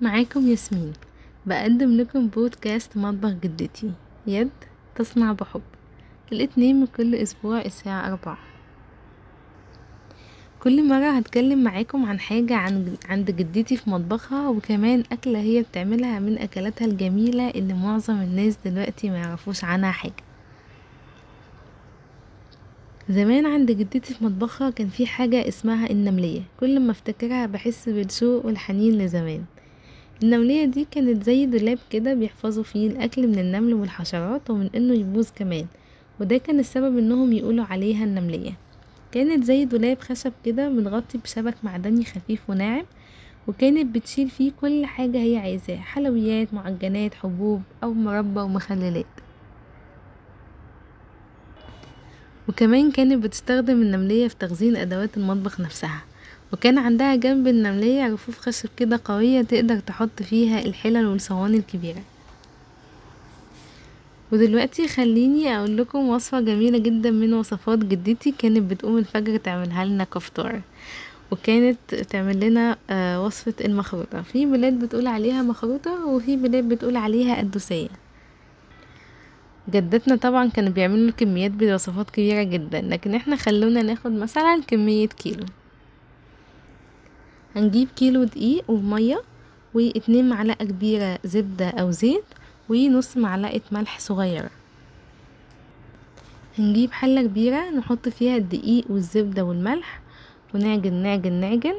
معاكم ياسمين. بقدم لكم بودكاست مطبخ جدتي. يد تصنع بحب. الاتنين من كل أسبوع الساعة أربعة. كل مرة هتكلم معاكم عن حاجة عن عند جدتي في مطبخها وكمان أكلة هي بتعملها من أكلاتها الجميلة اللي معظم الناس دلوقتي ما يعرفوش عنها حاجة. زمان عند جدتي في مطبخها كان في حاجة اسمها النملية. كل ما أفتكرها بحس بالشوق والحنين لزمان. النملية دي كانت زي دولاب كده بيحفظوا فيه الأكل من النمل والحشرات ومن إنه يبوظ كمان وده كان السبب إنهم يقولوا عليها النملية. كانت زي دولاب خشب كده متغطي بشبك معدني خفيف وناعم وكانت بتشيل فيه كل حاجة هي عايزاها حلويات معجنات حبوب أو مربى ومخللات. وكمان كانت بتستخدم النملية في تخزين أدوات المطبخ نفسها. وكان عندها جنب النملية رفوف خشب كده قوية تقدر تحط فيها الحلل والصواني الكبيرة. ودلوقتي خليني أقول لكم وصفة جميلة جدا من وصفات جدتي كانت بتقوم الفجر تعملها لنا كفطار. وكانت تعمل لنا آه وصفة المخروطة. في بلاد بتقول عليها مخروطة وفي بلاد بتقول عليها قدوسية جدتنا طبعا كانوا بيعملوا كميات بوصفات كبيرة جدا لكن إحنا خلونا ناخد مثلا كمية كيلو. هنجيب كيلو دقيق ومية واتنين معلقة كبيرة زبدة أو زيت ونص معلقة ملح صغيرة. هنجيب حلة كبيرة نحط فيها الدقيق والزبدة والملح ونعجن نعجن نعجن.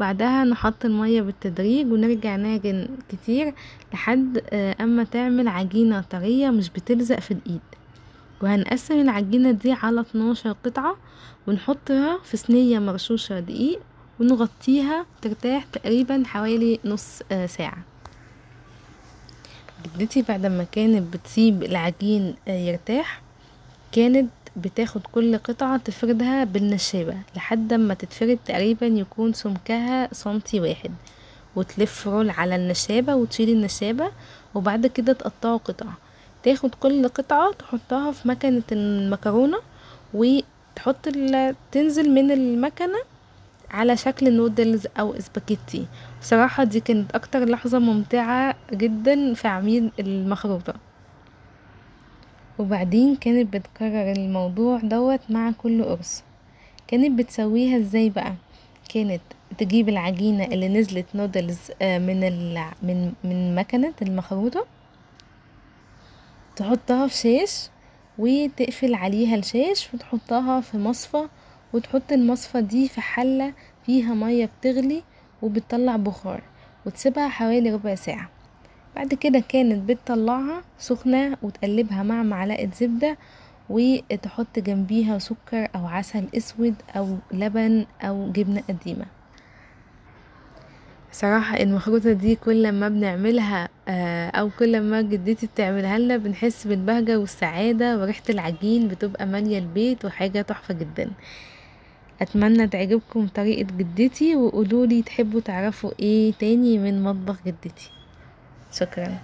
بعدها نحط المية بالتدريج ونرجع نعجن كتير لحد أما تعمل عجينة طرية مش بتلزق في الإيد. وهنقسم العجينة دي على اتناشر قطعة ونحطها في صينية مرشوشة دقيق ونغطيها ترتاح تقريبا حوالي نص ساعة. جدتي بعد ما كانت بتسيب العجين يرتاح كانت بتاخد كل قطعة تفردها بالنشابة لحد ما تتفرد تقريبا يكون سمكها سنتي واحد وتلف رول على النشابة وتشيل النشابة وبعد كده تقطعه قطع تاخد كل قطعة تحطها في مكنة المكرونة وتحط تنزل من المكنة على شكل نودلز أو اسباجيتي بصراحة دي كانت أكتر لحظة ممتعة جدا في عمايل المخروطة. وبعدين كانت بتكرر الموضوع دوت مع كل قرص. كانت بتسويها إزاي بقى؟ كانت تجيب العجينة اللي نزلت نودلز من الع... من من مكنة المخروطة تحطها في شاش وتقفل عليها الشاش وتحطها في مصفى وتحط المصفى دي في حلة فيها مية بتغلي وبتطلع بخار وتسيبها حوالي ربع ساعة. بعد كده كانت بتطلعها سخنة وتقلبها مع معلقة زبدة وتحط جنبيها سكر أو عسل أسود أو لبن أو جبنة قديمة. صراحة المخروطة دي كل ما بنعملها أو كل ما جدتي بتعملها لنا بنحس بالبهجة والسعادة وريحة العجين بتبقى مالية البيت وحاجة تحفة جدا. أتمنى تعجبكم طريقة جدتي وقولولي تحبوا تعرفوا إيه تاني من مطبخ جدتي. شكرا.